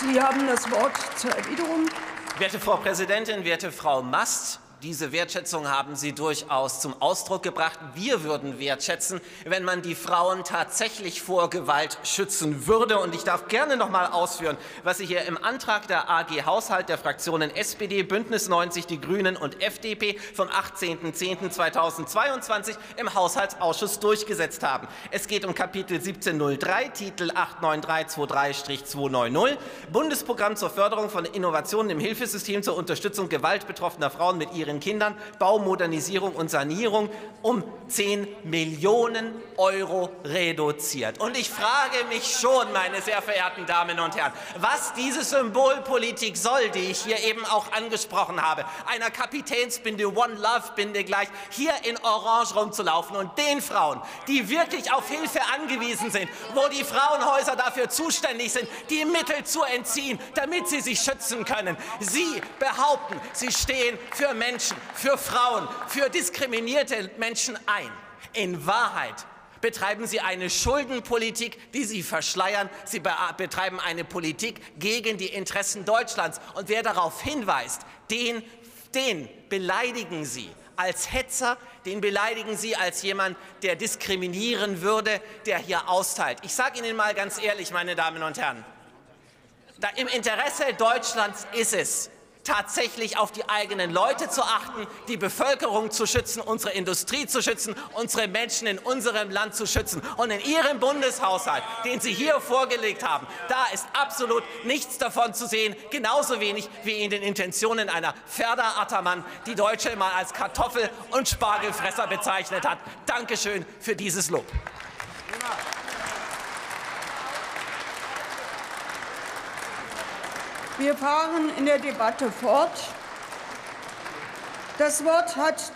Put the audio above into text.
Sie haben das Wort zur Erwiderung. Werte Frau Präsidentin, werte Frau Mast, diese Wertschätzung haben Sie durchaus zum Ausdruck gebracht. Wir würden wertschätzen, wenn man die Frauen tatsächlich vor Gewalt schützen würde. Und ich darf gerne noch mal ausführen, was Sie hier im Antrag der AG Haushalt der Fraktionen SPD, Bündnis 90, die Grünen und FDP vom 18.10.2022 im Haushaltsausschuss durchgesetzt haben. Es geht um Kapitel 1703, Titel 89323-290, Bundesprogramm zur Förderung von Innovationen im Hilfesystem zur Unterstützung gewaltbetroffener Frauen mit ihren ihren Kindern, Baumodernisierung und Sanierung um 10 Millionen Euro reduziert. Und ich frage mich schon, meine sehr verehrten Damen und Herren, was diese Symbolpolitik soll, die ich hier eben auch angesprochen habe, einer Kapitänsbinde, One Love Binde gleich, hier in Orange rumzulaufen und den Frauen, die wirklich auf Hilfe angewiesen sind, wo die Frauenhäuser dafür zuständig sind, die Mittel zu entziehen, damit sie sich schützen können. Sie behaupten, sie stehen für Menschen, Menschen, für Frauen, für diskriminierte Menschen ein. In Wahrheit betreiben Sie eine Schuldenpolitik, die Sie verschleiern. Sie betreiben eine Politik gegen die Interessen Deutschlands. Und wer darauf hinweist, den, den beleidigen Sie als Hetzer, den beleidigen Sie als jemand, der diskriminieren würde, der hier austeilt. Ich sage Ihnen mal ganz ehrlich, meine Damen und Herren, da im Interesse Deutschlands ist es, tatsächlich auf die eigenen Leute zu achten, die Bevölkerung zu schützen, unsere Industrie zu schützen, unsere Menschen in unserem Land zu schützen. Und in Ihrem Bundeshaushalt, den Sie hier vorgelegt haben, da ist absolut nichts davon zu sehen, genauso wenig wie in den Intentionen einer Ferda Attermann, die Deutsche mal als Kartoffel- und Spargelfresser bezeichnet hat. Dankeschön für dieses Lob. Wir fahren in der Debatte fort. Das Wort hat der